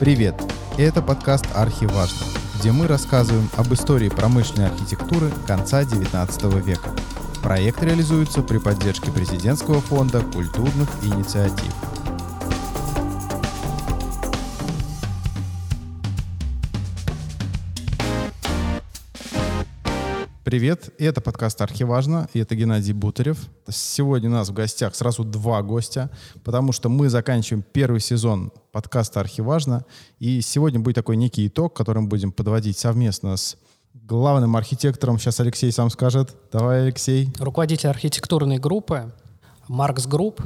Привет! Это подкаст «Архиважно», где мы рассказываем об истории промышленной архитектуры конца XIX века. Проект реализуется при поддержке Президентского фонда культурных инициатив. Привет, это подкаст «Архиважно», и это Геннадий Бутарев. Сегодня у нас в гостях сразу два гостя, потому что мы заканчиваем первый сезон подкаста «Архиважно», и сегодня будет такой некий итог, который мы будем подводить совместно с главным архитектором, сейчас Алексей сам скажет. Давай, Алексей. Руководитель архитектурной группы Маркс Group.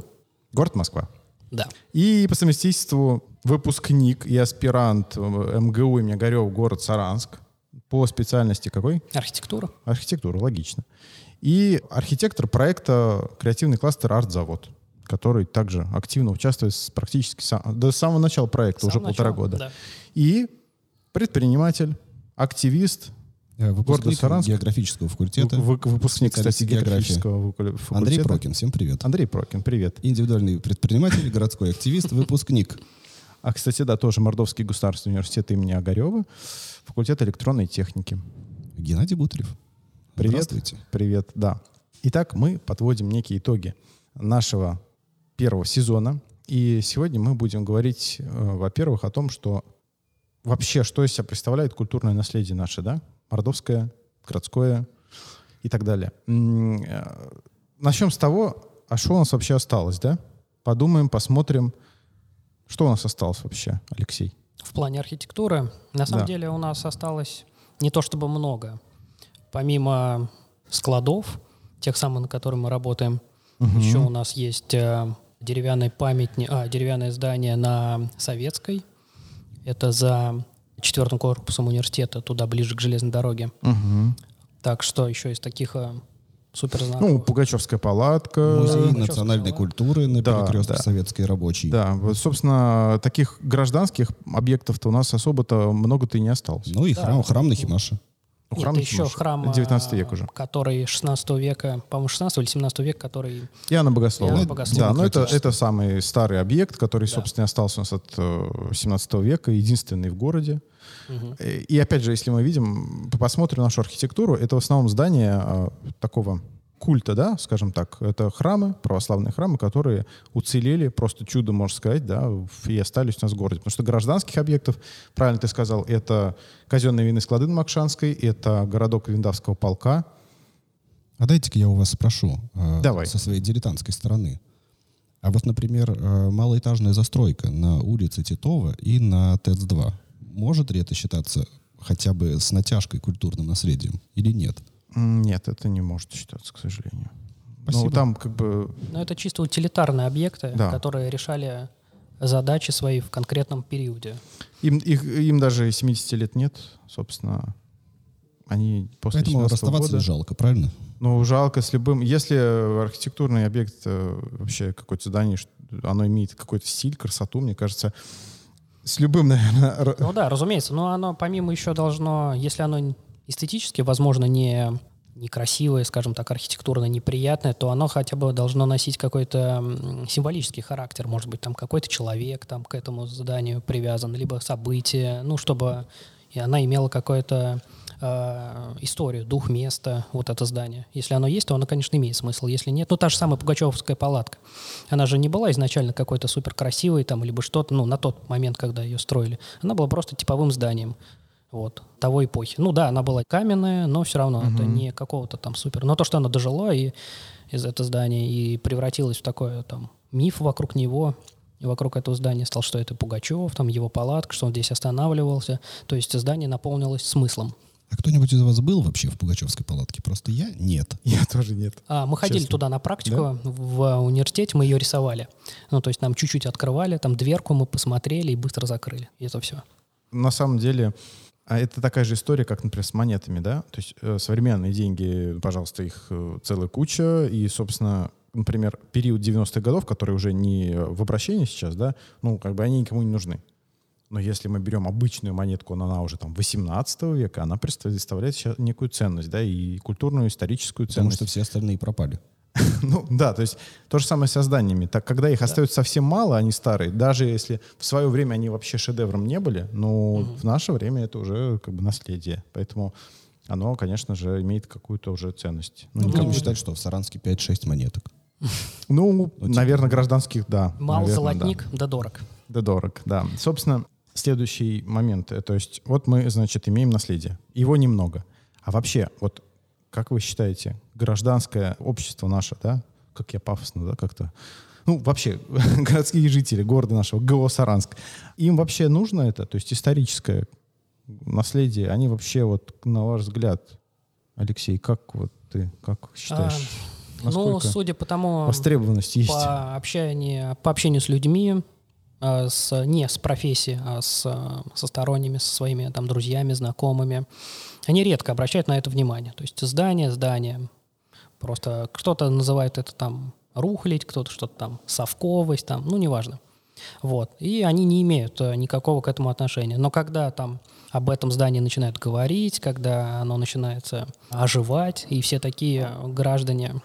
Город Москва. Да. И по совместительству выпускник и аспирант МГУ имени Огарёва, город Саранск. По специальности какой? Архитектура. Архитектура, логично. И архитектор проекта «Креативный кластер Артзавод», который также активно участвует с практически сам, до самого начала проекта, уже полтора года. Да. И предприниматель, активист, э, Выпускник Саранск. географического факультета. Вы, выпускник, кстати, географического факультета. Андрей Прокин, всем привет. Андрей Прокин, привет. Индивидуальный предприниматель, городской активист, выпускник. А, кстати, да, тоже Мордовский государственный университет имени Огарева факультет электронной техники. Геннадий Бутрев. Привет. Здравствуйте. Привет, да. Итак, мы подводим некие итоги нашего первого сезона. И сегодня мы будем говорить, э, во-первых, о том, что вообще, что из себя представляет культурное наследие наше, да? Мордовское, городское и так далее. Э, начнем с того, а что у нас вообще осталось, да? Подумаем, посмотрим, что у нас осталось вообще, Алексей. В плане архитектуры, на самом да. деле, у нас осталось не то чтобы много. Помимо складов, тех самых, на которых мы работаем, угу. еще у нас есть э, деревянный памятник, а, деревянное здание на Советской. Это за четвертым корпусом университета, туда ближе к железной дороге. Угу. Так что еще из таких супер Ну, Пугачевская палатка. Музей да, национальной культуры на да, перекрестке да. Советской рабочей. Да, вот, собственно, таких гражданских объектов-то у нас особо-то много-то и не осталось. Ну и да. храм, храм на Химаше. Ну, храм Нет, еще храм 19 век уже. Который 16 века, по-моему, 16 или 17 века, который... Иоанна Богослова. Иоанна Богослова. Да, но это, это самый старый объект, который, да. собственно, остался у нас от 17 э, века, единственный в городе. Угу. И опять же, если мы видим, посмотрим нашу архитектуру, это в основном здание э, такого культа, да, скажем так, это храмы, православные храмы, которые уцелели, просто чудо, можно сказать, да, и остались у нас в городе. Потому что гражданских объектов, правильно ты сказал, это казенные винные склады на Макшанской, это городок Виндавского полка. А дайте-ка я у вас спрошу э, Давай. со своей дилетантской стороны. А вот, например, э, малоэтажная застройка на улице Титова и на ТЭЦ-2, может ли это считаться хотя бы с натяжкой культурным наследием или нет? Нет, это не может считаться, к сожалению. Ну, Спасибо. Ну, там как бы... Ну, это чисто утилитарные объекты, да. которые решали задачи свои в конкретном периоде. Им, их, им даже 70 лет нет, собственно. Они после Поэтому расставаться года... жалко, правильно? Ну, жалко с любым... Если архитектурный объект, э, вообще какое-то здание, оно имеет какой-то стиль, красоту, мне кажется, с любым, наверное... Ну да, разумеется. Но оно помимо еще должно, если оно эстетически, возможно, не некрасивое, скажем так, архитектурно неприятное, то оно хотя бы должно носить какой-то символический характер. Может быть, там какой-то человек там к этому зданию привязан, либо событие, ну, чтобы и она имела какую-то э, историю, дух места, вот это здание. Если оно есть, то оно, конечно, имеет смысл. Если нет, ну, та же самая Пугачевская палатка. Она же не была изначально какой-то супер красивой там, либо что-то, ну, на тот момент, когда ее строили. Она была просто типовым зданием вот, того эпохи. Ну да, она была каменная, но все равно угу. это не какого-то там супер. Но то, что она дожила и из этого здания и превратилась в такое там миф вокруг него, и вокруг этого здания стал, что это Пугачев, там его палатка, что он здесь останавливался. То есть здание наполнилось смыслом. А кто-нибудь из вас был вообще в Пугачевской палатке? Просто я нет. Я тоже нет. А, мы ходили туда на практику да? в университете, мы ее рисовали. Ну, то есть нам чуть-чуть открывали, там дверку мы посмотрели и быстро закрыли. И это все. На самом деле, а это такая же история, как, например, с монетами, да? То есть э, современные деньги, пожалуйста, их э, целая куча, и, собственно, например, период 90-х годов, который уже не в обращении сейчас, да, ну, как бы они никому не нужны. Но если мы берем обычную монетку, она уже там 18 века, она представляет сейчас некую ценность, да, и культурную, историческую ценность. Потому что все остальные пропали. ну да, то есть то же самое со зданиями. Так, когда их да. остается совсем мало, они старые, даже если в свое время они вообще шедевром не были, но угу. в наше время это уже как бы наследие. Поэтому оно, конечно же, имеет какую-то уже ценность. Ну, ну как считать, что в Саранске 5-6 монеток? Ну, ну типа, наверное, гражданских, да. Мал наверное, золотник, да. да дорог. Да дорог, да. Собственно, следующий момент. Э, то есть вот мы, значит, имеем наследие. Его немного. А вообще, вот как вы считаете, гражданское общество наше, да, как я пафосно, да, как-то, ну, вообще, городские жители города нашего, ГО Саранск, им вообще нужно это, то есть историческое наследие, они вообще, вот, на ваш взгляд, Алексей, как вот ты, как считаешь? А, ну, судя по тому... Востребованность есть. По общению, по общению с людьми, а, с, не с профессией, а с, со сторонними, со своими там друзьями, знакомыми, они редко обращают на это внимание. То есть здание, здание. Просто кто-то называет это там рухлить, кто-то что-то там совковость, там, ну, неважно. Вот. И они не имеют э, никакого к этому отношения. Но когда там об этом здании начинают говорить, когда оно начинается оживать, и все такие граждане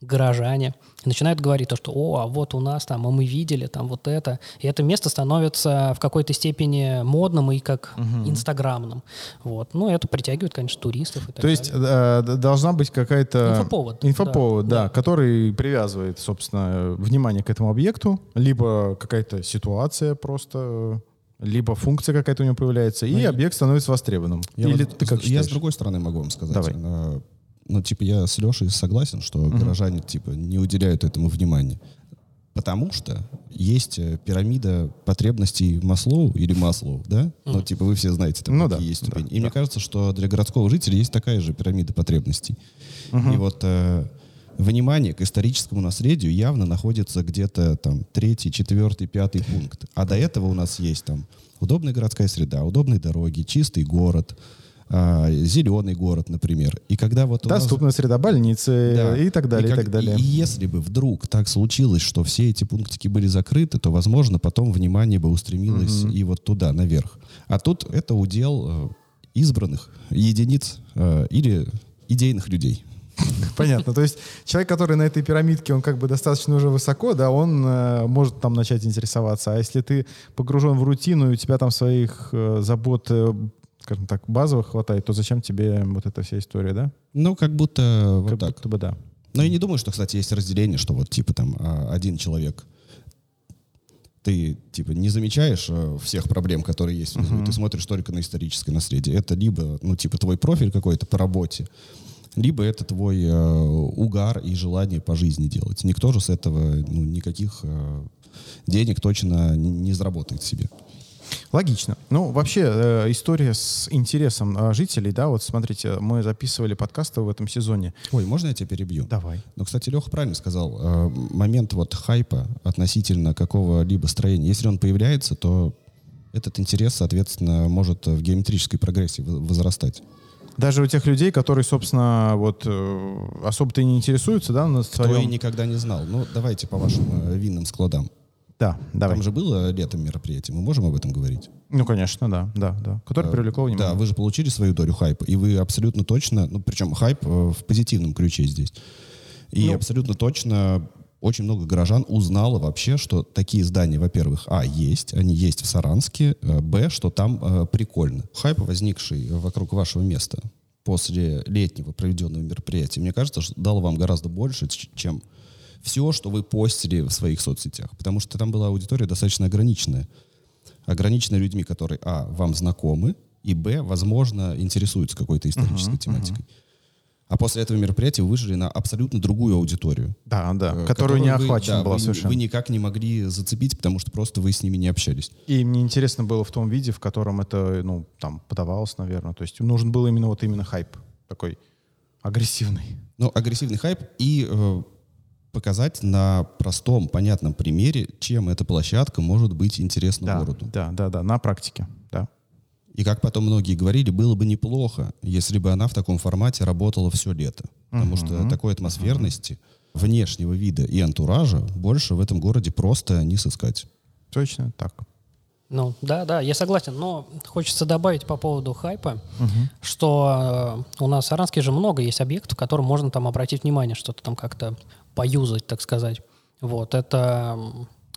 горожане начинают говорить то, что «О, а вот у нас там, а мы видели там вот это». И это место становится в какой-то степени модным и как угу. инстаграмным. Вот. Ну, это притягивает, конечно, туристов и так То есть э, должна быть какая-то... Инфоповод. Инфоповод, да, да, да, который привязывает, собственно, внимание к этому объекту, либо какая-то ситуация просто либо функция какая-то у него появляется, и ну, объект становится востребованным. Я Или вот, ты как Я с другой стороны могу вам сказать. Давай. Ну, типа, я с Лешей согласен, что угу. горожане, типа, не уделяют этому внимания. Потому что есть э, пирамида потребностей Маслоу или Маслоу, да? Mm. Ну, типа, вы все знаете, там ну, какие да, есть ступени. Да, И да. мне кажется, что для городского жителя есть такая же пирамида потребностей. Mm-hmm. И вот э, внимание к историческому наследию явно находится где-то там третий, четвертый, пятый пункт. А до этого у нас есть там удобная городская среда, удобные дороги, чистый город, а, зеленый город, например. И когда вот доступная нас... среда больницы да. и так далее, и, как... и так далее. И если бы вдруг так случилось, что все эти пунктики были закрыты, то, возможно, потом внимание бы устремилось угу. и вот туда, наверх. А тут это удел э, избранных единиц э, или идейных людей. Понятно. То есть человек, который на этой пирамидке, он как бы достаточно уже высоко, да, он э, может там начать интересоваться. А если ты погружен в рутину, и у тебя там своих э, забот э, скажем так, базовых хватает, то зачем тебе вот эта вся история, да? Ну, как будто вот как так. будто бы да. Но я не думаю, что, кстати, есть разделение, что вот типа там а, один человек ты типа не замечаешь э, всех проблем, которые есть uh-huh. ты смотришь только на историческое наследие. Это либо ну типа твой профиль какой-то по работе, либо это твой э, угар и желание по жизни делать. Никто же с этого ну, никаких э, денег точно не заработает себе. Логично. Ну, вообще, э, история с интересом э, жителей, да, вот смотрите, мы записывали подкасты в этом сезоне. Ой, можно я тебя перебью? Давай. Ну, кстати, Леха правильно сказал. Э, момент вот хайпа относительно какого-либо строения, если он появляется, то этот интерес, соответственно, может в геометрической прогрессии возрастать. Даже у тех людей, которые, собственно, вот э, особо-то и не интересуются, да, на своем... Кто и никогда не знал. Ну, давайте по вашим э, винным складам. Да, давай. Там же было летом мероприятие, мы можем об этом говорить? Ну, конечно, да, да, да. Которое а, привлекло внимание. Да, вы же получили свою долю хайпа, и вы абсолютно точно, ну, причем хайп э, в позитивном ключе здесь. И ну, абсолютно точно очень много горожан узнало вообще, что такие здания, во-первых, а, есть, они есть в Саранске, э, б, что там э, прикольно. Хайп, возникший вокруг вашего места после летнего проведенного мероприятия, мне кажется, что дал вам гораздо больше, чем все, что вы постили в своих соцсетях. Потому что там была аудитория достаточно ограниченная. Ограниченная людьми, которые, а, вам знакомы, и, б, возможно, интересуются какой-то исторической uh-huh, тематикой. Uh-huh. А после этого мероприятия вы выжили на абсолютно другую аудиторию. Да, да, э, которую не охвачена да, была вы, совершенно. Вы никак не могли зацепить, потому что просто вы с ними не общались. И мне интересно было в том виде, в котором это, ну, там, подавалось, наверное. То есть нужен был именно вот именно хайп такой агрессивный. Ну, агрессивный хайп и э, показать на простом, понятном примере, чем эта площадка может быть интересна да, городу. Да, да, да, на практике, да. И как потом многие говорили, было бы неплохо, если бы она в таком формате работала все лето. Потому uh-huh, что такой атмосферности, uh-huh. внешнего вида и антуража больше в этом городе просто не сыскать. Точно так. Ну, да, да, я согласен, но хочется добавить по поводу хайпа, угу. что э, у нас в Саранске же много есть объектов, которым можно там обратить внимание, что-то там как-то поюзать, так сказать. Вот, это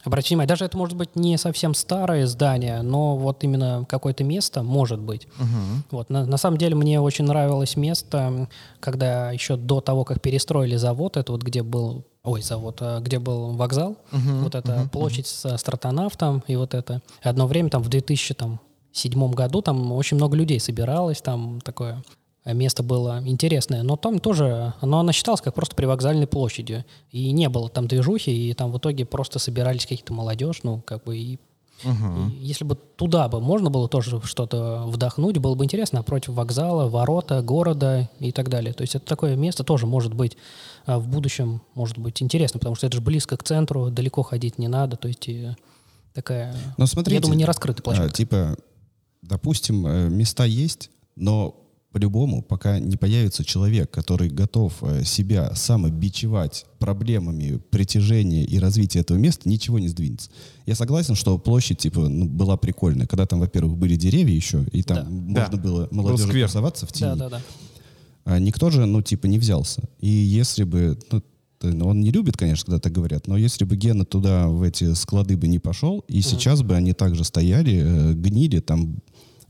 Обратите внимание, даже это может быть не совсем старое здание, но вот именно какое-то место может быть. Угу. Вот, на, на самом деле мне очень нравилось место, когда еще до того, как перестроили завод, это вот где был, ой, завод, а, где был вокзал, угу, вот эта угу, площадь угу. с астронавтом и вот это. Одно время там в 2007 году там очень много людей собиралось, там такое место было интересное, но там тоже, оно, оно считалось как просто привокзальной площадью, и не было там движухи, и там в итоге просто собирались какие-то молодежь, ну, как бы, и, угу. и если бы туда бы можно было тоже что-то вдохнуть, было бы интересно, напротив вокзала, ворота, города и так далее. То есть это такое место тоже может быть а, в будущем, может быть интересно, потому что это же близко к центру, далеко ходить не надо, то есть и такая, но смотрите, я думаю, не раскрытая площадка. А, типа, допустим, э, места есть, но по-любому, пока не появится человек, который готов э, себя самобичевать проблемами притяжения и развития этого места, ничего не сдвинется. Я согласен, что площадь типа ну, была прикольная, когда там, во-первых, были деревья еще, и там да. можно да. было молодежи Был тусоваться в тени. Да, да, да. А никто же, ну, типа, не взялся. И если бы, ну, ну он не любит, конечно, когда так говорят, но если бы Гена туда, в эти склады бы не пошел, и угу. сейчас бы они также стояли, э, гнили, там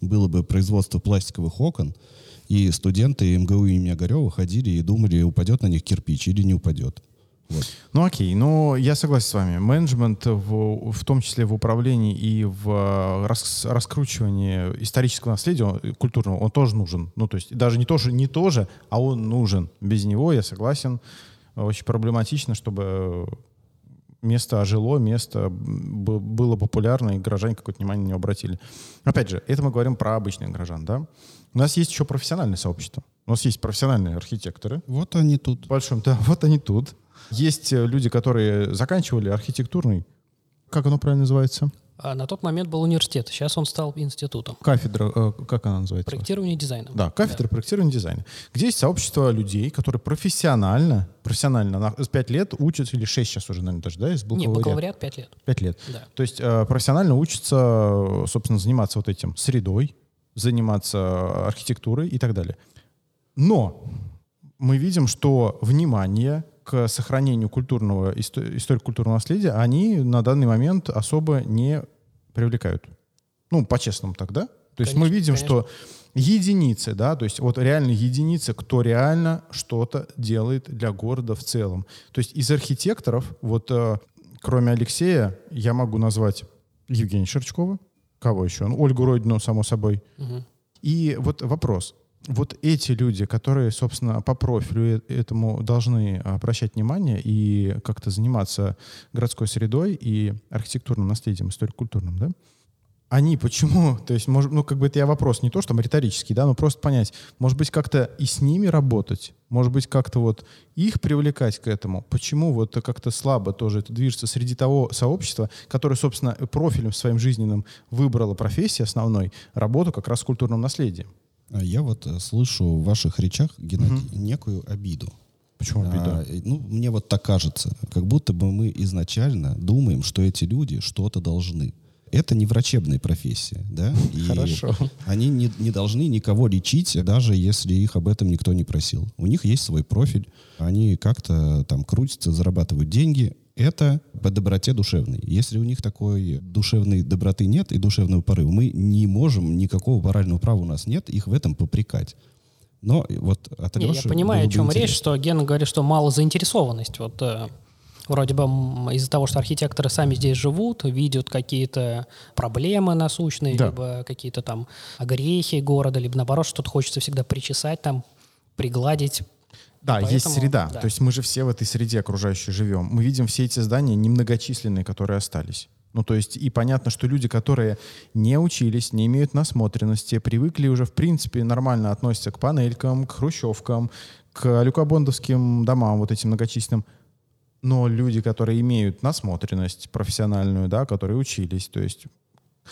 было бы производство пластиковых окон, и студенты МГУ имени Огарева ходили и думали, упадет на них кирпич или не упадет. Вот. Ну окей, но я согласен с вами. Менеджмент, в, в том числе в управлении и в э, рас, раскручивании исторического наследия э, культурного, он тоже нужен. Ну то есть даже не то, что не тоже, а он нужен. Без него, я согласен, очень проблематично, чтобы место ожило, место было популярно, и горожане какое-то внимание не обратили. Опять же, это мы говорим про обычных горожан, да? У нас есть еще профессиональное сообщество. У нас есть профессиональные архитекторы. Вот они тут. Большом, да, вот они тут. Есть э, люди, которые заканчивали архитектурный, как оно правильно называется? А на тот момент был университет, сейчас он стал институтом. Кафедра, э, как она называется? Проектирование дизайна. Да, кафедра да. проектирования дизайна. Где есть сообщество людей, которые профессионально, профессионально на 5 лет учатся, или 6 сейчас уже, наверное, даже, да, из бакалавриат? Не, бакалавриат 5 лет. 5 лет. Да. То есть э, профессионально учатся, собственно, заниматься вот этим средой, заниматься архитектурой и так далее. Но мы видим, что внимание к сохранению культурного, истории культурного наследия они на данный момент особо не привлекают. Ну, по-честному тогда. То есть мы видим, конечно. что единицы, да, то есть вот реально единицы, кто реально что-то делает для города в целом. То есть из архитекторов, вот э, кроме Алексея, я могу назвать Евгения Шерчкова, Кого еще? Ну, Ольгу Родину, само собой. Угу. И вот вопрос. Вот эти люди, которые, собственно, по профилю э, этому должны обращать внимание и как-то заниматься городской средой и архитектурным наследием, историко-культурным, да, они почему, то есть, может, ну, как бы это я вопрос не то, что там риторический, да, но просто понять, может быть, как-то и с ними работать, может быть, как-то вот их привлекать к этому, почему вот как-то слабо тоже это движется среди того сообщества, которое, собственно, профилем своим жизненным выбрало профессии основной, работу как раз с культурным наследием. А я вот э, слышу в ваших речах, Геннадий, угу. некую обиду. Почему обида? А, ну, мне вот так кажется, как будто бы мы изначально думаем, что эти люди что-то должны это не врачебная профессия, да? И Хорошо. Они не, не должны никого лечить, даже если их об этом никто не просил. У них есть свой профиль, они как-то там крутятся, зарабатывают деньги. Это по доброте душевной. Если у них такой душевной доброты нет и душевного порыва, мы не можем, никакого морального права у нас нет их в этом попрекать. Но вот от Не, Я понимаю, о чем интересно. речь, что Гена говорит, что мало заинтересованность. Вот э, Вроде бы из-за того, что архитекторы сами здесь живут, видят какие-то проблемы насущные, да. либо какие-то там огрехи города, либо наоборот, что-то хочется всегда причесать, там, пригладить. Да, Поэтому, есть среда. Да. То есть мы же все в этой среде окружающей живем. Мы видим все эти здания немногочисленные, которые остались. Ну, то есть, и понятно, что люди, которые не учились, не имеют насмотренности, привыкли уже, в принципе, нормально относятся к панелькам, к хрущевкам, к люкобондовским домам, вот этим многочисленным, но люди, которые имеют насмотренность профессиональную, да, которые учились, то есть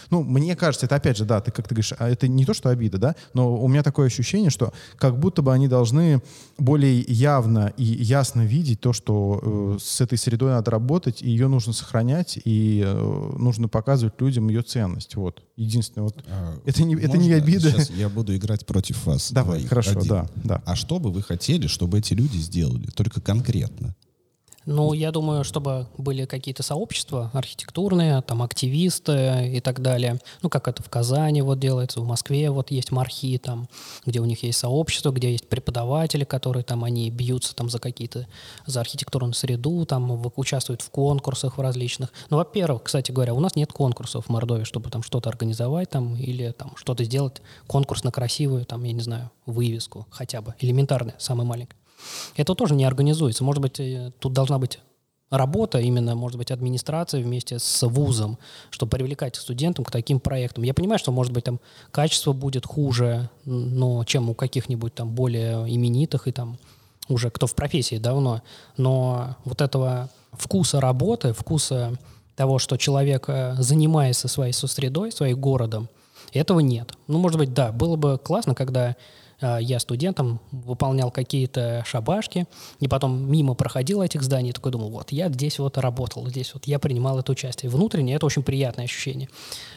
Ну, мне кажется, это опять же, да, ты как ты говоришь, а это не то, что обида, да, но у меня такое ощущение, что как будто бы они должны более явно и ясно видеть то, что э, с этой средой надо работать, и ее нужно сохранять, и э, нужно показывать людям ее ценность. Вот. Единственное, вот. А, это не, это не обида. Сейчас я буду играть против вас. Давай, двоих, хорошо, один. да, да. А что бы вы хотели, чтобы эти люди сделали? Только конкретно. Ну, я думаю, чтобы были какие-то сообщества архитектурные, там активисты и так далее. Ну, как это в Казани вот делается, в Москве вот есть мархи там, где у них есть сообщество, где есть преподаватели, которые там, они бьются там за какие-то, за архитектурную среду, там участвуют в конкурсах в различных. Ну, во-первых, кстати говоря, у нас нет конкурсов в Мордовии, чтобы там что-то организовать там или там что-то сделать, конкурс на красивую, там, я не знаю, вывеску хотя бы, элементарная, самый маленький. Это тоже не организуется. Может быть, э, тут должна быть работа, именно, может быть, администрация вместе с вузом, чтобы привлекать студентам к таким проектам. Я понимаю, что, может быть, там качество будет хуже, но чем у каких-нибудь там более именитых и там уже кто в профессии давно, но вот этого вкуса работы, вкуса того, что человек э, занимается своей сосредой, своим городом, этого нет. Ну, может быть, да, было бы классно, когда я студентом выполнял какие-то шабашки, и потом мимо проходил этих зданий, такой думал, вот, я здесь вот работал, здесь вот я принимал это участие. Внутренне это очень приятное ощущение.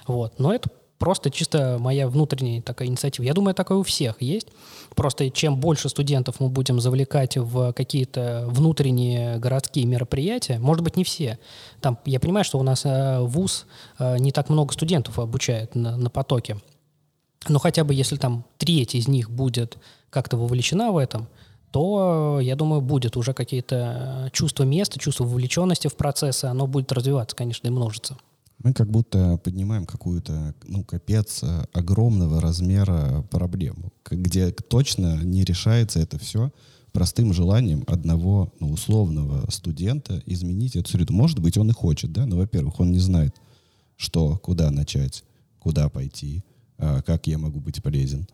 Вот. Но это просто чисто моя внутренняя такая инициатива. Я думаю, такое у всех есть. Просто чем больше студентов мы будем завлекать в какие-то внутренние городские мероприятия, может быть, не все. Там, я понимаю, что у нас э, вуз э, не так много студентов обучает на, на потоке. Но хотя бы если там треть из них будет как-то вовлечена в этом, то, я думаю, будет уже какие-то чувства места, чувство вовлеченности в процессы, оно будет развиваться, конечно, и множиться. Мы как будто поднимаем какую-то, ну, капец, огромного размера проблему, где точно не решается это все простым желанием одного, ну, условного студента изменить эту среду. Может быть, он и хочет, да, но, во-первых, он не знает, что, куда начать, куда пойти, как я могу быть полезен.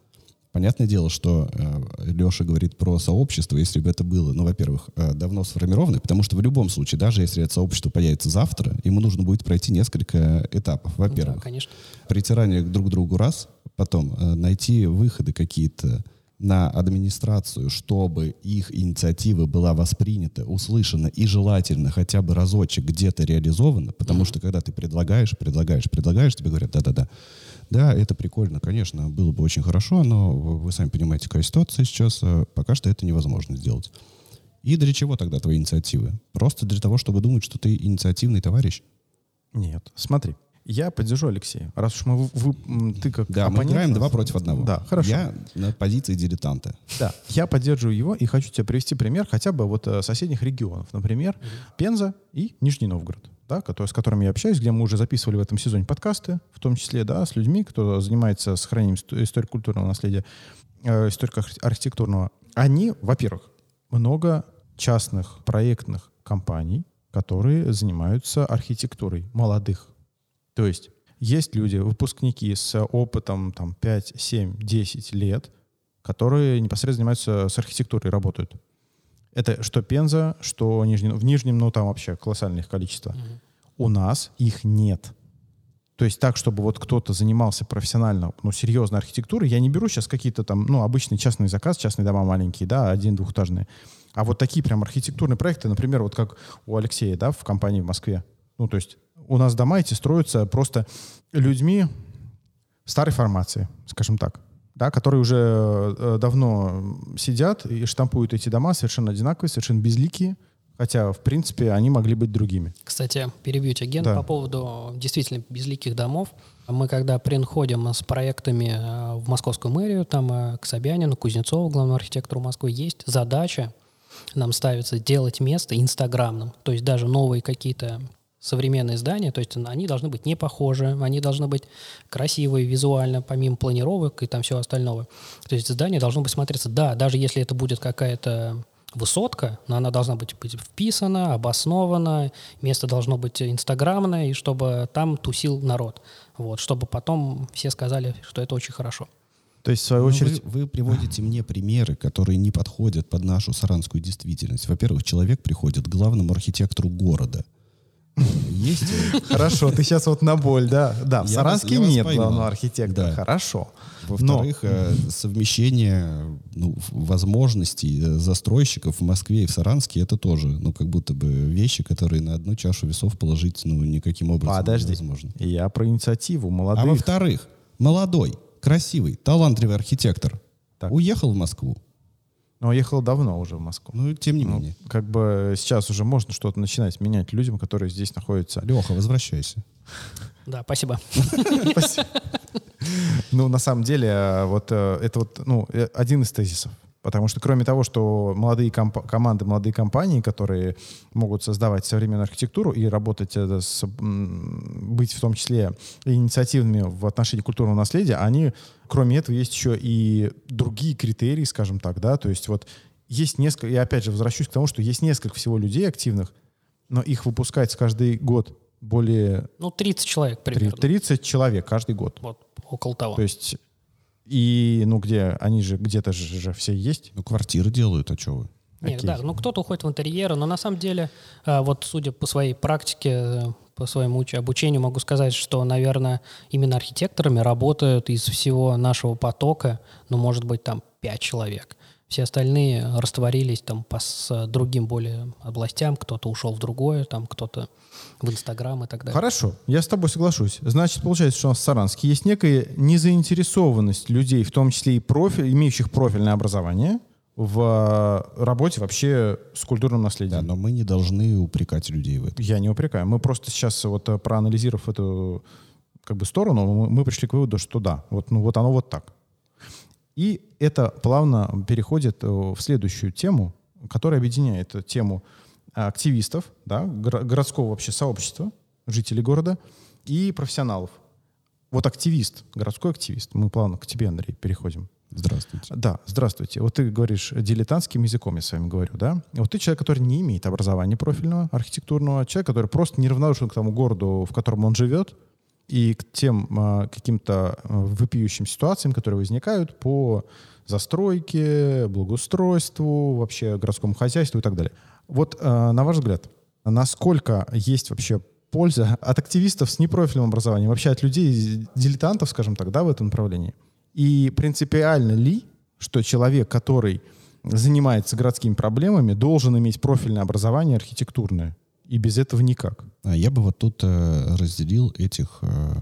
Понятное дело, что э, Леша говорит про сообщество, если бы это было, ну, во-первых, э, давно сформировано, потому что в любом случае, даже если это сообщество появится завтра, ему нужно будет пройти несколько этапов. Во-первых, да, конечно. притирание друг к другу раз, потом э, найти выходы какие-то на администрацию, чтобы их инициатива была воспринята, услышана и желательно хотя бы разочек где-то реализована, потому mm-hmm. что когда ты предлагаешь, предлагаешь, предлагаешь, тебе говорят, да-да-да, да, это прикольно, конечно, было бы очень хорошо, но вы сами понимаете, какая ситуация сейчас, а пока что это невозможно сделать. И для чего тогда твои инициативы? Просто для того, чтобы думать, что ты инициативный товарищ? Нет. Смотри, я поддержу Алексея. Раз уж мы, вы, ты как Да, оппонент, мы играем два против одного. Да, хорошо. Я на позиции дилетанта. Да, я поддерживаю его и хочу тебе привести пример хотя бы вот э, соседних регионов. Например. Пенза и Нижний Новгород да, с которыми я общаюсь, где мы уже записывали в этом сезоне подкасты, в том числе да, с людьми, кто занимается сохранением историко-культурного наследия, э, историко-архитектурного. Они, во-первых, много частных проектных компаний, которые занимаются архитектурой молодых. То есть есть люди, выпускники с опытом там, 5, 7, 10 лет, которые непосредственно занимаются с архитектурой, работают. Это что Пенза, что Нижний, в Нижнем, ну там вообще колоссальное их количество. Угу. У нас их нет. То есть так, чтобы вот кто-то занимался профессионально, ну, серьезной архитектурой, я не беру сейчас какие-то там, ну, обычный частный заказ, частные дома маленькие, да, один-двухэтажные. А вот такие прям архитектурные проекты, например, вот как у Алексея, да, в компании в Москве. Ну, то есть у нас дома эти строятся просто людьми старой формации, скажем так да, которые уже э, давно сидят и штампуют эти дома совершенно одинаковые, совершенно безликие, хотя, в принципе, они могли быть другими. Кстати, перебью тебя, Ген, да. по поводу действительно безликих домов. Мы когда приходим с проектами э, в московскую мэрию, там э, к Собянину, Кузнецову, главному архитектору Москвы, есть задача нам ставится делать место инстаграмным. То есть даже новые какие-то современные здания, то есть они должны быть не похожи, они должны быть красивые визуально, помимо планировок и там всего остального. То есть здание должно быть смотреться, да, даже если это будет какая-то высотка, но она должна быть, быть вписана, обоснована, место должно быть инстаграмное, и чтобы там тусил народ. Вот, чтобы потом все сказали, что это очень хорошо. То есть, в свою ну, очередь... Вы, вы приводите мне примеры, которые не подходят под нашу саранскую действительность. Во-первых, человек приходит к главному архитектору города – есть. Хорошо, ты сейчас вот на боль, да? Да, в Саранске нет главного архитектора. Хорошо. Во-вторых, э, совмещение ну, возможностей э, застройщиков в Москве и в Саранске это тоже, ну, как будто бы вещи, которые на одну чашу весов положить, ну, никаким образом Подожди. невозможно. Я про инициативу молодых. А во-вторых, молодой, красивый, талантливый архитектор так. уехал в Москву. Но уехал давно уже в Москву. Ну, тем не ну, менее. Как бы сейчас уже можно что-то начинать менять людям, которые здесь находятся. Леха, возвращайся. Да, спасибо. Ну, на самом деле, э, вот э, это вот ну, э, один из тезисов. Потому что кроме того, что молодые комп- команды, молодые компании, которые могут создавать современную архитектуру и работать с, быть в том числе инициативными в отношении культурного наследия, они, кроме этого, есть еще и другие критерии, скажем так, да, то есть вот есть несколько, я опять же возвращусь к тому, что есть несколько всего людей активных, но их выпускается каждый год более... Ну, 30 человек примерно. 30 человек каждый год. Вот, около того. То есть, и, ну, где, они же где-то же, же все есть. Ну, квартиры делают, а что вы? Нет, да, ну кто-то уходит в интерьеры, но на самом деле, а, вот судя по своей практике, по своему обучению, могу сказать, что, наверное, именно архитекторами работают из всего нашего потока, ну, может быть, там пять человек. Все остальные растворились там по с другим более областям, кто-то ушел в другое, там кто-то в Инстаграм и так далее. Хорошо, я с тобой соглашусь. Значит, получается, что у нас в Саранске есть некая незаинтересованность людей, в том числе и профиль, имеющих профильное образование, в работе вообще с культурным наследием. Да, но мы не должны упрекать людей в этом. Я не упрекаю. Мы просто сейчас, вот э, проанализировав эту как бы сторону, мы пришли к выводу, что да, вот, ну, вот оно вот так. И это плавно переходит э, в следующую тему, которая объединяет тему активистов, да, городского вообще сообщества, жителей города и профессионалов. Вот активист, городской активист, мы плавно к тебе, Андрей, переходим. Здравствуйте. Да, здравствуйте. Вот ты говоришь дилетантским языком, я с вами говорю, да? Вот ты человек, который не имеет образования профильного, архитектурного, человек, который просто неравнодушен к тому городу, в котором он живет, и к тем а, каким-то а, выпиющим ситуациям, которые возникают по застройке, благоустройству, вообще городскому хозяйству и так далее. Вот а, на ваш взгляд, насколько есть вообще польза от активистов с непрофильным образованием, вообще от людей, дилетантов, скажем так, да, в этом направлении? И принципиально ли, что человек, который занимается городскими проблемами, должен иметь профильное образование архитектурное? И без этого никак. А я бы вот тут э, разделил этих, э,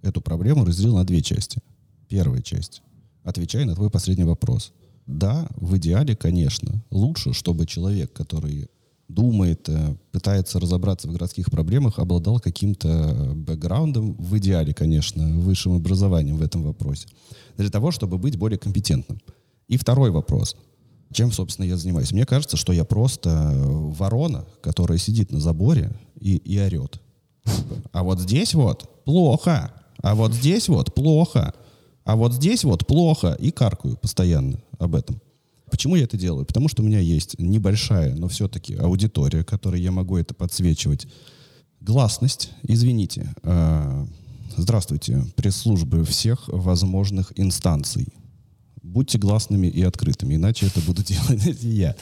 эту проблему разделил на две части. Первая часть. Отвечая на твой последний вопрос. Да, в идеале, конечно, лучше, чтобы человек, который думает, э, пытается разобраться в городских проблемах, обладал каким-то бэкграундом, в идеале, конечно, высшим образованием в этом вопросе, для того, чтобы быть более компетентным. И второй вопрос – чем, собственно, я занимаюсь? Мне кажется, что я просто э, ворона, которая сидит на заборе и, и орет. А вот здесь вот плохо. А вот здесь вот плохо. А вот здесь вот плохо. И каркаю постоянно об этом. Почему я это делаю? Потому что у меня есть небольшая, но все-таки аудитория, которой я могу это подсвечивать. Гласность, извините. Э, здравствуйте, пресс-службы всех возможных инстанций будьте гласными и открытыми, иначе это буду делать я.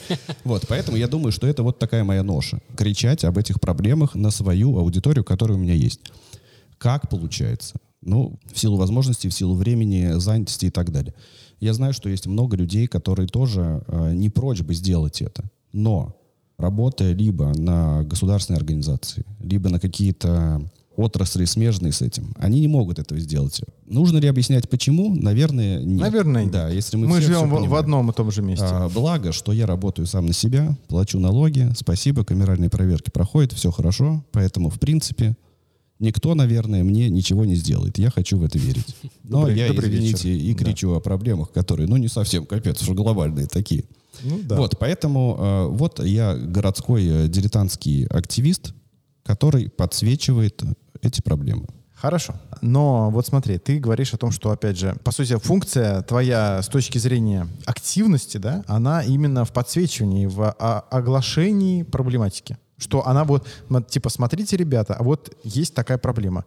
Вот, поэтому я думаю, что это вот такая моя ноша. Кричать об этих проблемах на свою аудиторию, которая у меня есть. Как получается? Ну, в силу возможностей, в силу времени, занятости и так далее. Я знаю, что есть много людей, которые тоже э, не прочь бы сделать это. Но работая либо на государственной организации, либо на какие-то отрасли, смежные с этим, они не могут этого сделать. Нужно ли объяснять, почему? Наверное, нет. Наверное, нет. Да, если мы мы все, живем все в, в одном и том же месте. А, благо, что я работаю сам на себя, плачу налоги, спасибо, камеральные проверки проходят, все хорошо, поэтому, в принципе, никто, наверное, мне ничего не сделает. Я хочу в это верить. Но добрый, я, добрый извините, вечер. и кричу да. о проблемах, которые, ну, не совсем капец, уж глобальные такие. Ну, да. Вот, поэтому э, вот я городской э, дилетантский активист, который подсвечивает эти проблемы. Хорошо. Но вот смотри, ты говоришь о том, что, опять же, по сути, функция твоя с точки зрения активности, да, она именно в подсвечивании, в оглашении проблематики. Что она вот, типа, смотрите, ребята, а вот есть такая проблема.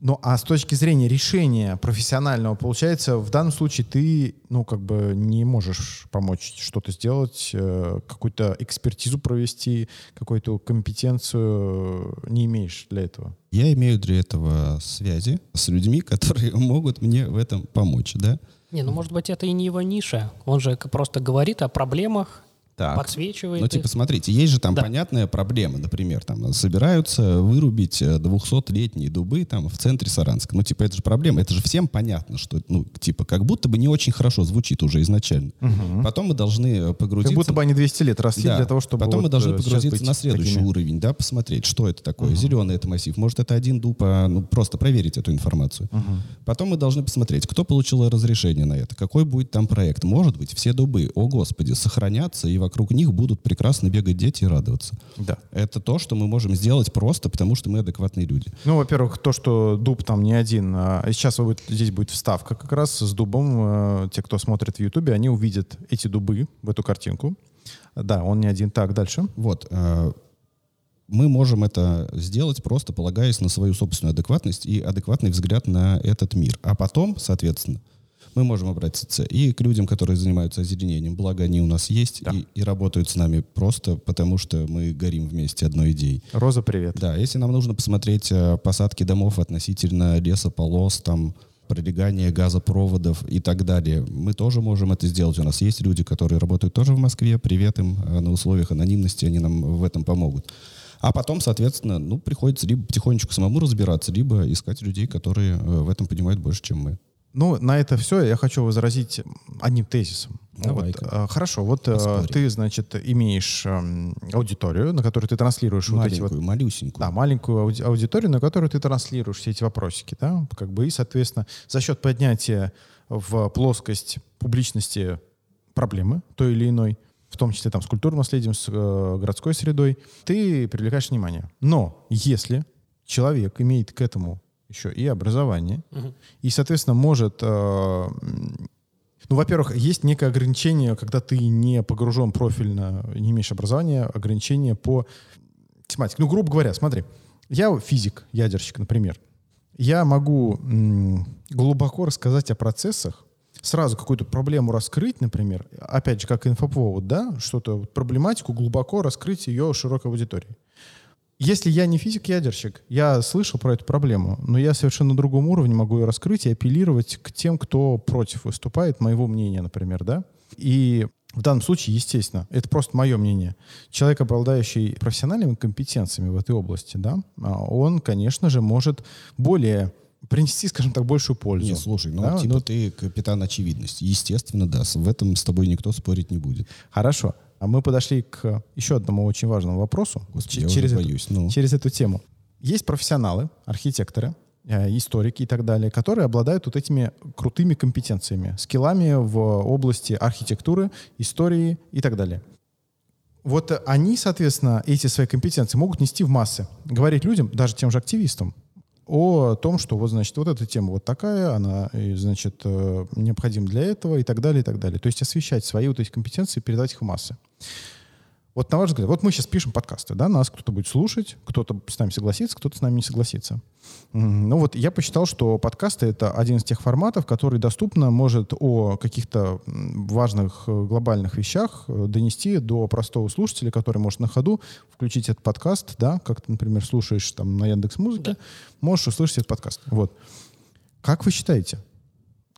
Ну, а с точки зрения решения профессионального, получается, в данном случае ты, ну, как бы не можешь помочь что-то сделать, э, какую-то экспертизу провести, какую-то компетенцию не имеешь для этого. Я имею для этого связи с людьми, которые могут мне в этом помочь, да? Не, ну, может быть, это и не его ниша. Он же просто говорит о проблемах так. подсвечивает. Ну, типа, смотрите, есть же там да. понятная проблема. Например, там собираются вырубить 200-летние э, дубы там в центре Саранска. Ну, типа, это же проблема. Это же всем понятно, что, ну, типа, как будто бы не очень хорошо звучит уже изначально. Угу. Потом мы должны э, погрузиться... Как будто бы они 200 лет росли да. для того, чтобы Потом вот мы должны погрузиться на следующий такими... уровень, да, посмотреть, что это такое. Угу. Зеленый это массив. Может, это один дуб, а, ну, просто проверить эту информацию. Угу. Потом мы должны посмотреть, кто получил разрешение на это, какой будет там проект. Может быть, все дубы, о господи, сохранятся, и вокруг них будут прекрасно бегать дети и радоваться. Да. Это то, что мы можем сделать просто потому, что мы адекватные люди. Ну, во-первых, то, что дуб там не один. А сейчас будет, здесь будет вставка как раз с дубом. Э, те, кто смотрит в Ютубе, они увидят эти дубы в эту картинку. Да, он не один. Так, дальше. Вот. Э, мы можем это сделать просто полагаясь на свою собственную адекватность и адекватный взгляд на этот мир. А потом, соответственно, мы можем обратиться и к людям, которые занимаются озеленением, благо они у нас есть да. и, и работают с нами просто потому, что мы горим вместе одной идеей. Роза, привет. Да, если нам нужно посмотреть э, посадки домов относительно лесополос, там, пролегание газопроводов и так далее. Мы тоже можем это сделать. У нас есть люди, которые работают тоже в Москве. Привет им э, на условиях анонимности, они нам в этом помогут. А потом, соответственно, ну, приходится либо потихонечку самому разбираться, либо искать людей, которые э, в этом понимают больше, чем мы. Ну, на это все я хочу возразить одним тезисом. Вот, э, хорошо, вот э, Поспорим. ты, значит, имеешь э, аудиторию, на которую ты транслируешь маленькую, вот эти вот... малюсенькую. Да, маленькую ауди- аудиторию, на которую ты транслируешь все эти вопросики, да, как бы, и, соответственно, за счет поднятия в плоскость публичности проблемы той или иной, в том числе там с культурным наследием, с э, городской средой, ты привлекаешь внимание. Но если человек имеет к этому еще и образование. Угу. И, соответственно, может... Э, ну, во-первых, есть некое ограничение, когда ты не погружен профильно, не имеешь образования, ограничение по тематике. Ну, грубо говоря, смотри, я физик, ядерщик, например. Я могу глубоко рассказать о процессах, сразу какую-то проблему раскрыть, например, опять же, как инфоповод, да, что-то, проблематику глубоко раскрыть ее широкой аудитории. Если я не физик-ядерщик, я слышал про эту проблему, но я совершенно на другом уровне могу ее раскрыть и апеллировать к тем, кто против выступает, моего мнения, например, да? И в данном случае, естественно, это просто мое мнение. Человек, обладающий профессиональными компетенциями в этой области, да, а он, конечно же, может более принести, скажем так, большую пользу. Не, слушай, ну, да? типа ну, ты капитан очевидности. Естественно, да, в этом с тобой никто спорить не будет. Хорошо. А мы подошли к еще одному очень важному вопросу Господи, ч- через, боюсь, эту, ну. через эту тему. Есть профессионалы, архитекторы, э, историки и так далее, которые обладают вот этими крутыми компетенциями, скиллами в области архитектуры, истории и так далее. Вот они, соответственно, эти свои компетенции могут нести в массы, говорить людям, даже тем же активистам, о том, что вот, значит, вот эта тема вот такая, она, значит, э, необходима для этого и так далее, и так далее. То есть освещать свои вот эти компетенции, передать их в массы. Вот на ваш взгляд, вот мы сейчас пишем подкасты, да, нас кто-то будет слушать, кто-то с нами согласится, кто-то с нами не согласится. Ну вот я посчитал, что подкасты — это один из тех форматов, который доступно может о каких-то важных э, глобальных вещах э, донести до простого слушателя, который может на ходу включить этот подкаст, да, как ты, например, слушаешь там на Яндекс Музыке, да. можешь услышать этот подкаст. Вот. Как вы считаете,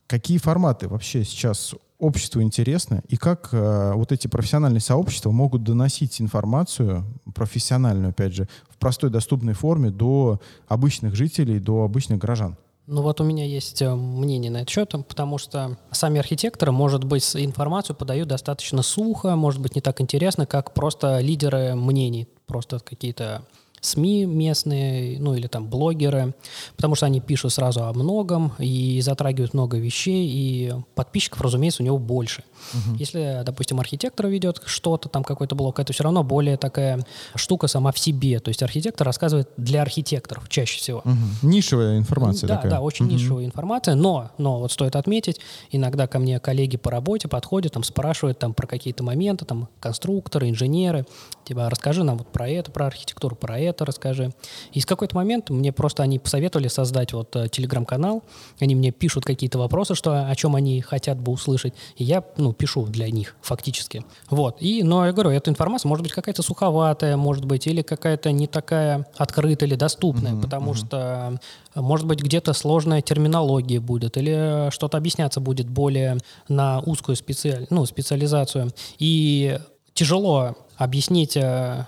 какие форматы вообще сейчас обществу интересно, и как э, вот эти профессиональные сообщества могут доносить информацию, профессиональную, опять же, в простой доступной форме до обычных жителей, до обычных горожан? Ну вот у меня есть э, мнение на этот счет, потому что сами архитекторы, может быть, информацию подают достаточно сухо, может быть, не так интересно, как просто лидеры мнений, просто какие-то СМИ местные, ну или там блогеры, потому что они пишут сразу о многом и затрагивают много вещей, и подписчиков, разумеется, у него больше. Угу. Если, допустим, архитектор ведет что-то, там какой-то блог, это все равно более такая штука сама в себе. То есть архитектор рассказывает для архитекторов чаще всего. Угу. Нишевая информация да, такая. Да, очень угу. нишевая информация, но, но вот стоит отметить, иногда ко мне коллеги по работе подходят, там спрашивают там про какие-то моменты, там конструкторы, инженеры, типа расскажи нам вот про это, про архитектуру, про это, это расскажи. И с какой-то момент мне просто они посоветовали создать вот э, телеграм-канал, они мне пишут какие-то вопросы, что, о чем они хотят бы услышать, и я, ну, пишу для них фактически. Вот. И, но я говорю, эта информация может быть какая-то суховатая, может быть, или какая-то не такая открытая или доступная, mm-hmm, потому mm-hmm. что, может быть, где-то сложная терминология будет, или что-то объясняться будет более на узкую специаль... ну, специализацию. И тяжело объяснить э,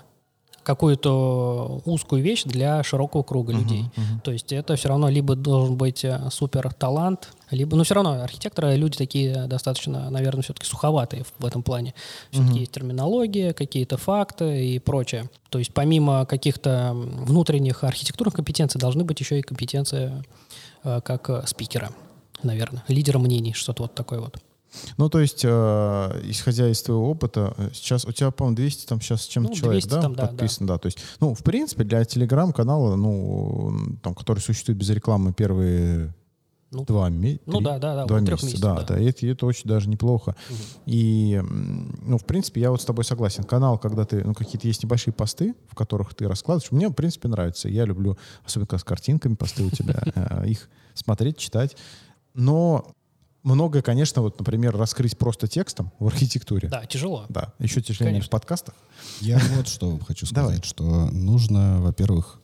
какую-то узкую вещь для широкого круга uh-huh, людей. Uh-huh. То есть это все равно либо должен быть э, супер талант, либо, ну все равно архитекторы люди такие достаточно, наверное, все-таки суховатые в этом плане. Все-таки uh-huh. есть терминология, какие-то факты и прочее. То есть помимо каких-то внутренних архитектурных компетенций должны быть еще и компетенции э, как спикера, наверное, лидера мнений, что-то вот такое вот. Ну, то есть, э, исходя из твоего опыта, э, сейчас у тебя, по-моему, 200 там сейчас чем-то ну, человек, да, там, да, подписан, да. да. То есть, ну, в принципе, для телеграм-канала, ну, там, который существует без рекламы первые ну, два месяца. Ну да, да, да. Два месяца, месяцев, да, да. да. Это, это очень даже неплохо. Угу. И, ну, в принципе, я вот с тобой согласен. Канал, когда ты, ну, какие-то есть небольшие посты, в которых ты раскладываешь, мне, в принципе, нравится. Я люблю, особенно когда с картинками посты у тебя, э, их смотреть, читать. Но многое, конечно, вот, например, раскрыть просто текстом в архитектуре. Да, тяжело. Да, еще тяжелее конечно. в подкастах. Я вот что хочу сказать, Давай. что нужно, во-первых,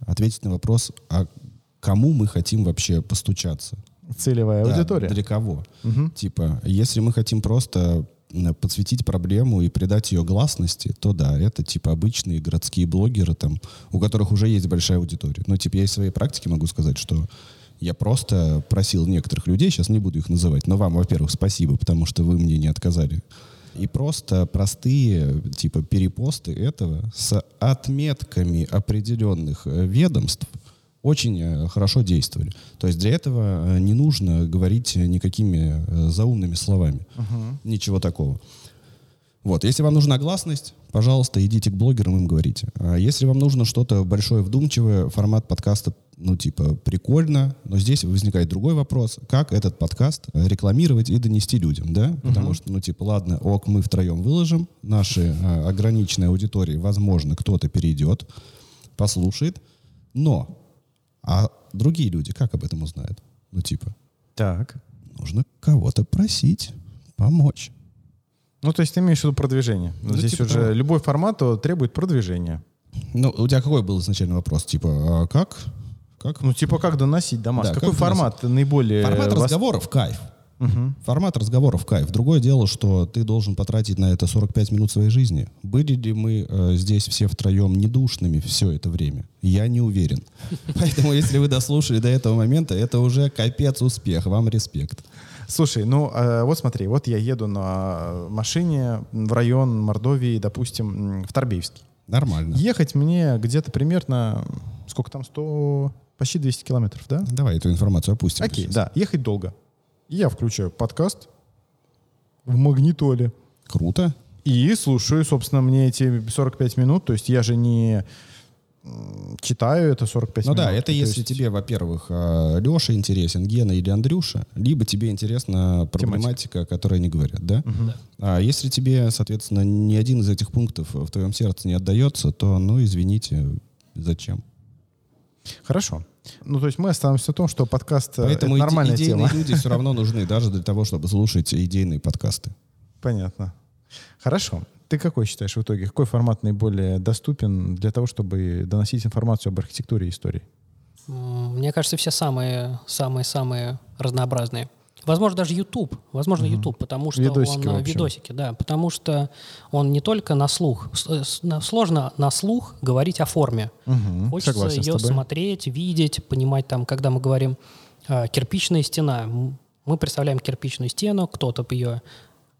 ответить на вопрос, а кому мы хотим вообще постучаться? Целевая да, аудитория. Для кого? Угу. Типа, если мы хотим просто подсветить проблему и придать ее гласности, то да, это типа обычные городские блогеры, там, у которых уже есть большая аудитория. Но типа я из своей практики могу сказать, что я просто просил некоторых людей, сейчас не буду их называть, но вам, во-первых, спасибо, потому что вы мне не отказали. И просто простые типа перепосты этого с отметками определенных э, ведомств очень э, хорошо действовали. То есть для этого э, не нужно говорить никакими заумными словами. Uh-huh. Ничего такого. Вот, если вам нужна гласность, пожалуйста, идите к блогерам, им говорите. А если вам нужно что-то большое, вдумчивое, формат подкаста, ну, типа, прикольно, но здесь возникает другой вопрос, как этот подкаст рекламировать и донести людям, да? Угу. Потому что, ну, типа, ладно, ок, мы втроем выложим, наши а, ограниченной аудитории, возможно, кто-то перейдет, послушает, но, а другие люди как об этом узнают? Ну, типа, так. нужно кого-то просить помочь. Ну, то есть ты имеешь в виду продвижение. Ну, Здесь типа уже того. любой формат требует продвижения. Ну, у тебя какой был изначальный вопрос? Типа, а как? Как? Ну, типа, как доносить до масс? Да, Какой формат доносить? наиболее... Формат вас... разговоров — кайф. Угу. Формат разговоров — кайф. Другое дело, что ты должен потратить на это 45 минут своей жизни. Были ли мы э, здесь все втроем недушными все это время? Я не уверен. Поэтому, если вы дослушали до этого момента, это уже капец успех. Вам респект. Слушай, ну э, вот смотри, вот я еду на машине в район Мордовии, допустим, в Торбеевский. Нормально. Ехать мне где-то примерно, сколько там, 100, почти 200 километров, да? Давай эту информацию опустим. Окей, сейчас. да, ехать долго. Я включаю подкаст в магнитоле. Круто. И слушаю, собственно, мне эти 45 минут. То есть я же не читаю это 45 ну минут. Ну да, это если есть... тебе, во-первых, а, Леша интересен, Гена или Андрюша, либо тебе интересна проблематика, Тематика. которой они говорят, да? Угу. да? А если тебе, соответственно, ни один из этих пунктов в твоем сердце не отдается, то, ну, извините, зачем? Хорошо. Ну, то есть мы остановимся на том, что подкаст э, Поэтому это нормальная идейные тема. люди все равно нужны, даже для того, чтобы слушать идейные подкасты. Понятно. Хорошо. Ты какой считаешь в итоге? Какой формат наиболее доступен для того, чтобы доносить информацию об архитектуре и истории? Мне кажется, все самые, самые, самые разнообразные. Возможно, даже YouTube. Возможно, угу. YouTube, потому что видосики, он видосики, да, потому что он не только на слух. Э, сложно на слух говорить о форме. Угу. Хочется Согласен ее смотреть, видеть, понимать там, когда мы говорим э, кирпичная стена. Мы представляем кирпичную стену, кто-то ее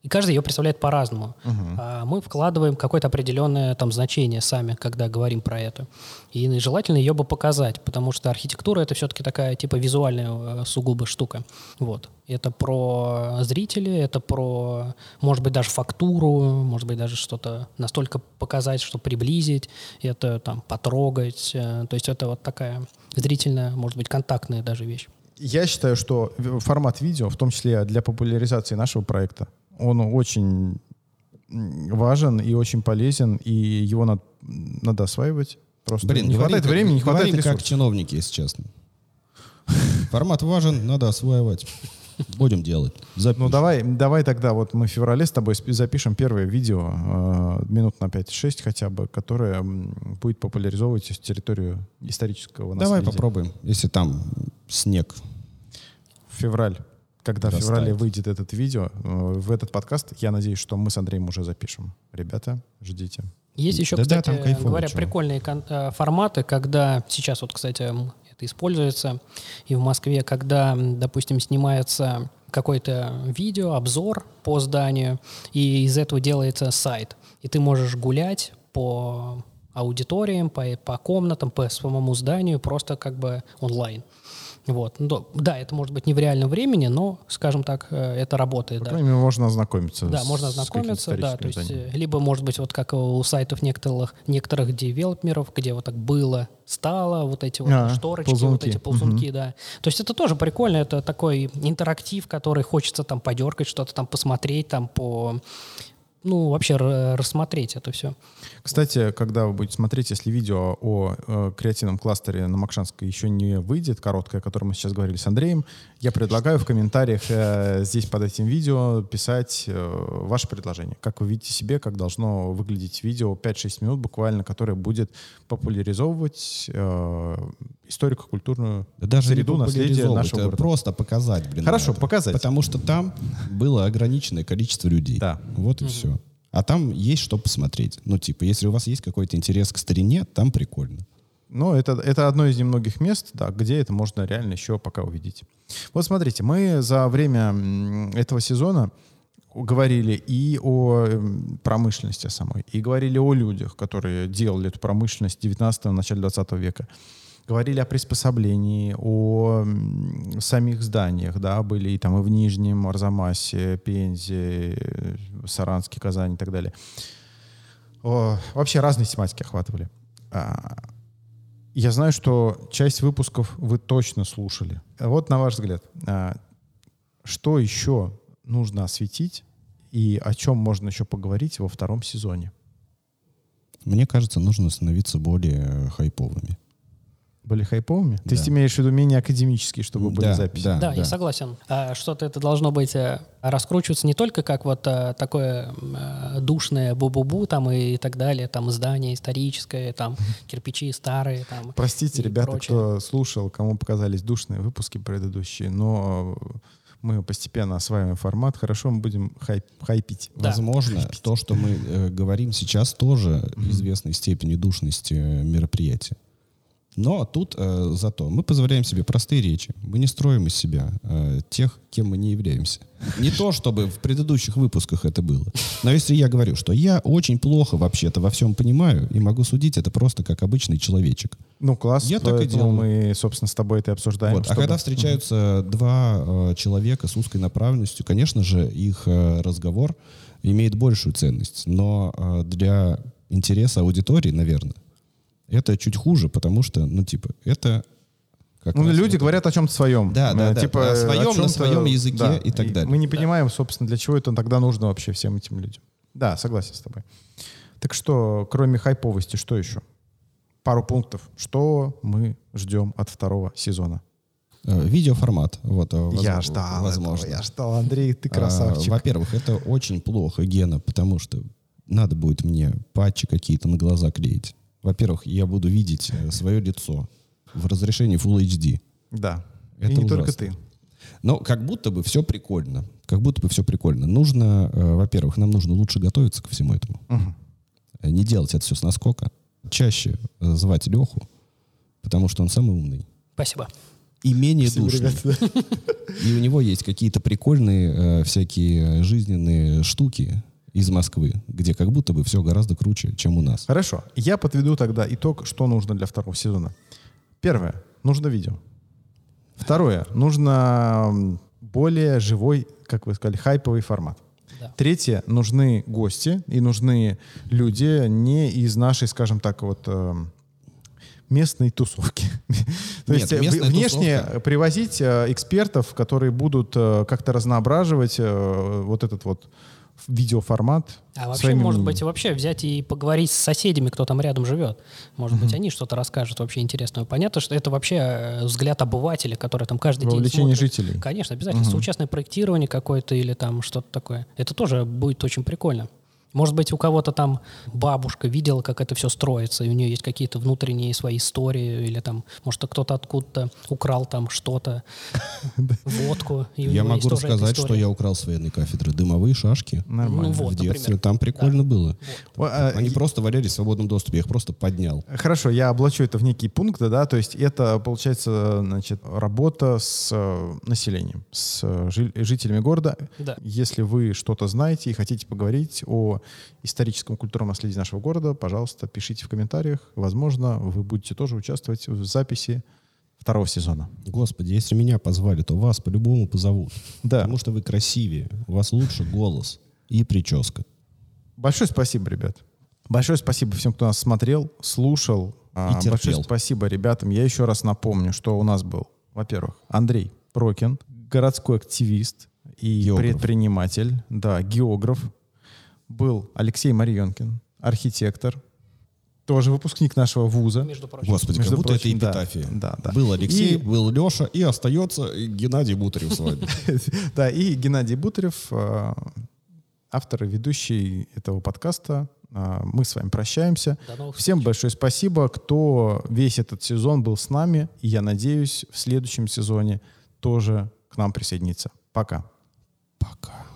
и каждый ее представляет по-разному. Угу. А мы вкладываем какое-то определенное там значение сами, когда говорим про это. И желательно ее бы показать, потому что архитектура это все-таки такая типа визуальная э, сугубо штука. Вот. Это про зрителей, это про, может быть, даже фактуру, может быть, даже что-то настолько показать, что приблизить, это там потрогать. Э, то есть это вот такая зрительная, может быть, контактная даже вещь. Я считаю, что формат видео, в том числе для популяризации нашего проекта, он очень важен и очень полезен, и его надо, надо осваивать. Просто Блин, не хватает как, времени, не хватает ресурсов. как чиновники, если честно. Формат важен, надо осваивать. Будем делать. Запишем. Ну давай, давай тогда вот мы в феврале с тобой запишем первое видео э, минут на 5-6 хотя бы, которое будет популяризовывать территорию исторического наследия. Давай попробуем, если там снег. Февраль. Когда Растает. в феврале выйдет этот видео, э, в этот подкаст, я надеюсь, что мы с Андреем уже запишем. Ребята, ждите. Есть еще, да, кстати, да, кайфово, говоря, чего. прикольные э, форматы, когда сейчас вот, кстати, это используется и в Москве, когда, допустим, снимается какое-то видео, обзор по зданию, и из этого делается сайт. И ты можешь гулять по аудиториям, по, по комнатам, по самому зданию, просто как бы онлайн. Вот. Ну, да, это может быть не в реальном времени, но, скажем так, э, это работает. По да. крайней мере, можно ознакомиться. Да, с, можно ознакомиться, да. То есть. Э, либо, может быть, вот как у сайтов некоторых, некоторых девелоперов, где вот так было, стало, вот эти вот а, шторочки, ползунки. вот эти ползунки, угу. да. То есть это тоже прикольно, это такой интерактив, который хочется там подергать, что-то там посмотреть, там по ну, вообще рассмотреть это все. Кстати, когда вы будете смотреть, если видео о э, креативном кластере на Макшанской еще не выйдет, короткое, о котором мы сейчас говорили с Андреем, я предлагаю в комментариях э, здесь под этим видео писать э, ваше предложение. Как вы видите себе, как должно выглядеть видео 5-6 минут буквально, которое будет популяризовывать э, историко-культурную да даже среду наследия нашего города. Просто показать, блин. Хорошо, это. показать. Потому что там было ограниченное количество людей. Да. Вот и угу. все. А там есть что посмотреть. Ну, типа, если у вас есть какой-то интерес к старине, там прикольно. Ну, это, это одно из немногих мест, да, где это можно реально еще пока увидеть. Вот смотрите, мы за время этого сезона говорили и о промышленности самой, и говорили о людях, которые делали эту промышленность 19-го, начале 20 века говорили о приспособлении, о самих зданиях, да, были и там и в Нижнем, Арзамасе, Пензе, Саранске, Казани и так далее. О, вообще разные тематики охватывали. А, я знаю, что часть выпусков вы точно слушали. Вот на ваш взгляд, а, что еще нужно осветить и о чем можно еще поговорить во втором сезоне? Мне кажется, нужно становиться более хайповыми были хайповыми? Да. То есть имеешь в виду менее академические, чтобы были да, записи? Да, да, да, я согласен. А, что-то это должно быть э, раскручиваться не только как вот а, такое а, душное бу-бу-бу там и, и так далее, там здание историческое, там кирпичи старые. Там, Простите, ребята, прочее. кто слушал, кому показались душные выпуски предыдущие, но мы постепенно осваиваем формат, хорошо мы будем хайп, хайпить. Да. Возможно, хайпить. то, что мы э, говорим сейчас, тоже mm-hmm. известной степени душности мероприятия. Но тут э, зато мы позволяем себе простые речи. Мы не строим из себя э, тех, кем мы не являемся. Не то, чтобы в предыдущих выпусках это было. Но если я говорю, что я очень плохо вообще-то во всем понимаю и могу судить это просто как обычный человечек. Ну, класс. Я так и делаю. Мы, собственно, с тобой это обсуждаем. Вот. А чтобы... А когда встречаются угу. два э, человека с узкой направленностью, конечно же, их э, разговор имеет большую ценность. Но э, для интереса аудитории, наверное, это чуть хуже, потому что, ну, типа, это как ну, люди вот говорят о чем-то своем. Да, да, да. Типа, о своем, на своем языке да, и так далее. Мы не понимаем, собственно, для чего это тогда нужно вообще всем этим людям. Да, согласен с тобой. Так что, кроме хайповости, что еще? Пару пунктов. Что мы ждем от второго сезона? Э, видеоформат. Вот, э, воз... Я ждал возможно. Этого, я ждал, Андрей, ты красавчик. А, во-первых, это очень плохо, Гена, потому что надо будет мне патчи какие-то на глаза клеить. Во-первых, я буду видеть э, свое лицо в разрешении Full HD. Да. Это и не ужасно. только ты. Но как будто бы все прикольно. Как будто бы все прикольно. Нужно, э, во-первых, нам нужно лучше готовиться ко всему этому. Угу. Не делать это все с наскока. Чаще э, звать Леху, потому что он самый умный. Спасибо. И менее Спасибо, душный. Ребята, да. И у него есть какие-то прикольные э, всякие жизненные штуки, из Москвы, где как будто бы все гораздо круче, чем у нас. Хорошо. Я подведу тогда итог, что нужно для второго сезона. Первое. Нужно видео. Второе. Нужно более живой, как вы сказали, хайповый формат. Да. Третье. Нужны гости и нужны люди не из нашей, скажем так, вот э, местной тусовки. То Нет, есть э, внешне тусовка. привозить э, экспертов, которые будут как-то разноображивать вот этот вот видеоформат. А вообще, может быть, вообще взять и поговорить с соседями, кто там рядом живет. Может быть, они что-то расскажут вообще интересного. Понятно, что это вообще э, взгляд обывателя, который там каждый день смотрит. жителей. Конечно, обязательно. Угу. Соучастное проектирование какое-то или там что-то такое. Это тоже будет очень прикольно. Может быть, у кого-то там бабушка видела, как это все строится, и у нее есть какие-то внутренние свои истории, или там, может, кто-то откуда-то украл там что-то, водку. Я могу рассказать, что я украл с военной кафедры. Дымовые шашки. Нормально. В детстве. Там прикольно было. А, Они просто валялись в свободном доступе, я их просто поднял. Хорошо, я облачу это в некие пункты, да, то есть это, получается, значит, работа с э, населением, с э, жителями города. Если вы что-то знаете и хотите поговорить о историческом культурном наследии нашего города, пожалуйста, пишите в комментариях. Возможно, вы будете тоже участвовать в записи второго сезона. Господи, если меня позвали, то вас по-любому позовут. Да. Потому что вы красивее, у вас лучше голос и прическа. Большое спасибо, ребят. Большое спасибо всем, кто нас смотрел, слушал. А, и терпел. Большое спасибо ребятам. Я еще раз напомню, что у нас был, во-первых, Андрей Прокин, городской активист и географ. предприниматель, да, географ, был Алексей Марьонкин, архитектор, тоже выпускник нашего вуза. Между прочим. Господи, Между как будто прочим, это эпитафия. Да, да, Был Алексей, и... был Леша, и остается Геннадий Бутарев с вами. Да, и Геннадий Бутарев, э, автор и ведущий этого подкаста. Э, мы с вами прощаемся. Всем большое спасибо, кто весь этот сезон был с нами. И я надеюсь, в следующем сезоне тоже к нам присоединится. Пока. Пока.